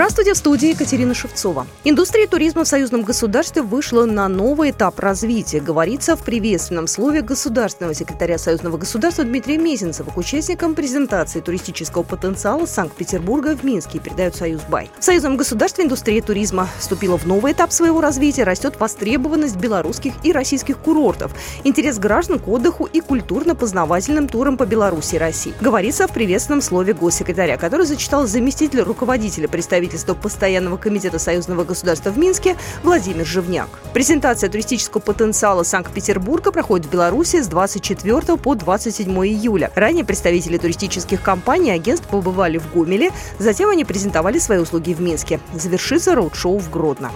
Здравствуйте, в студии Екатерина Шевцова. Индустрия туризма в союзном государстве вышла на новый этап развития, говорится в приветственном слове государственного секретаря союзного государства Дмитрия Мезенцева к участникам презентации туристического потенциала Санкт-Петербурга в Минске, передают Союз Бай. В союзном государстве индустрия туризма вступила в новый этап своего развития, растет востребованность белорусских и российских курортов, интерес граждан к отдыху и культурно-познавательным турам по Беларуси и России. Говорится в приветственном слове госсекретаря, который зачитал заместитель руководителя представительства представительства Постоянного комитета союзного государства в Минске Владимир Живняк. Презентация туристического потенциала Санкт-Петербурга проходит в Беларуси с 24 по 27 июля. Ранее представители туристических компаний и агентств побывали в Гомеле, затем они презентовали свои услуги в Минске. Завершится роуд-шоу в Гродно.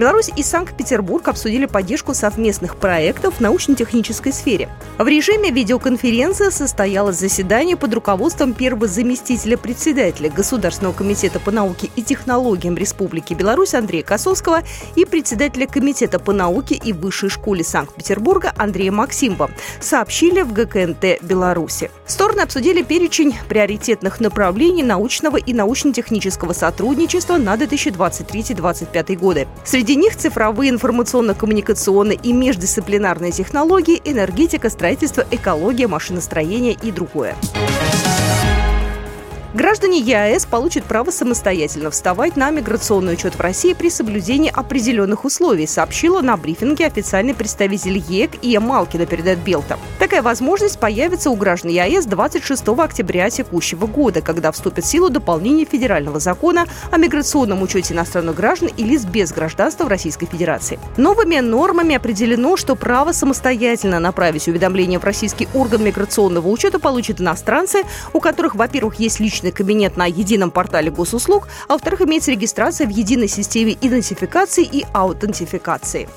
Беларусь и Санкт-Петербург обсудили поддержку совместных проектов в научно-технической сфере. В режиме видеоконференции состоялось заседание под руководством первого заместителя председателя Государственного комитета по науке и технологиям Республики Беларусь Андрея Косовского и председателя Комитета по науке и высшей школе Санкт-Петербурга Андрея Максимова, сообщили в ГКНТ Беларуси. Стороны обсудили перечень приоритетных направлений научного и научно-технического сотрудничества на 2023-2025 годы. Среди Среди них цифровые информационно-коммуникационные и междисциплинарные технологии, энергетика, строительство, экология, машиностроение и другое. Граждане ЕАЭС получат право самостоятельно вставать на миграционный учет в России при соблюдении определенных условий, сообщила на брифинге официальный представитель ЕЭК Ия Малкина, передает Белта. Такая возможность появится у граждан ЕАЭС 26 октября текущего года, когда вступит в силу дополнение федерального закона о миграционном учете иностранных граждан и лиц без гражданства в Российской Федерации. Новыми нормами определено, что право самостоятельно направить уведомление в российский орган миграционного учета получат иностранцы, у которых, во-первых, есть личный личный кабинет на едином портале госуслуг, а во-вторых, имеется регистрация в единой системе идентификации и аутентификации.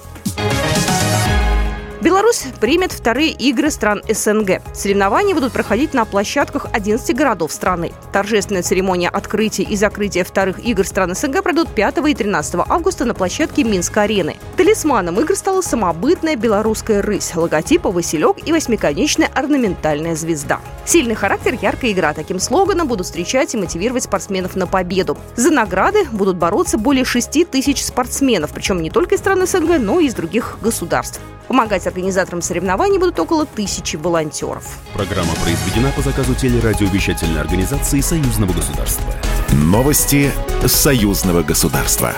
Беларусь примет вторые игры стран СНГ. Соревнования будут проходить на площадках 11 городов страны. Торжественная церемония открытия и закрытия вторых игр стран СНГ пройдут 5 и 13 августа на площадке Минск-арены. Талисманом игр стала самобытная белорусская рысь, логотипа «Василек» и восьмиконечная орнаментальная звезда. Сильный характер, яркая игра. Таким слоганом будут встречать и мотивировать спортсменов на победу. За награды будут бороться более 6 тысяч спортсменов, причем не только из стран СНГ, но и из других государств. Помогать организаторам соревнований будут около тысячи волонтеров. Программа произведена по заказу телерадиовещательной организации Союзного государства. Новости Союзного государства.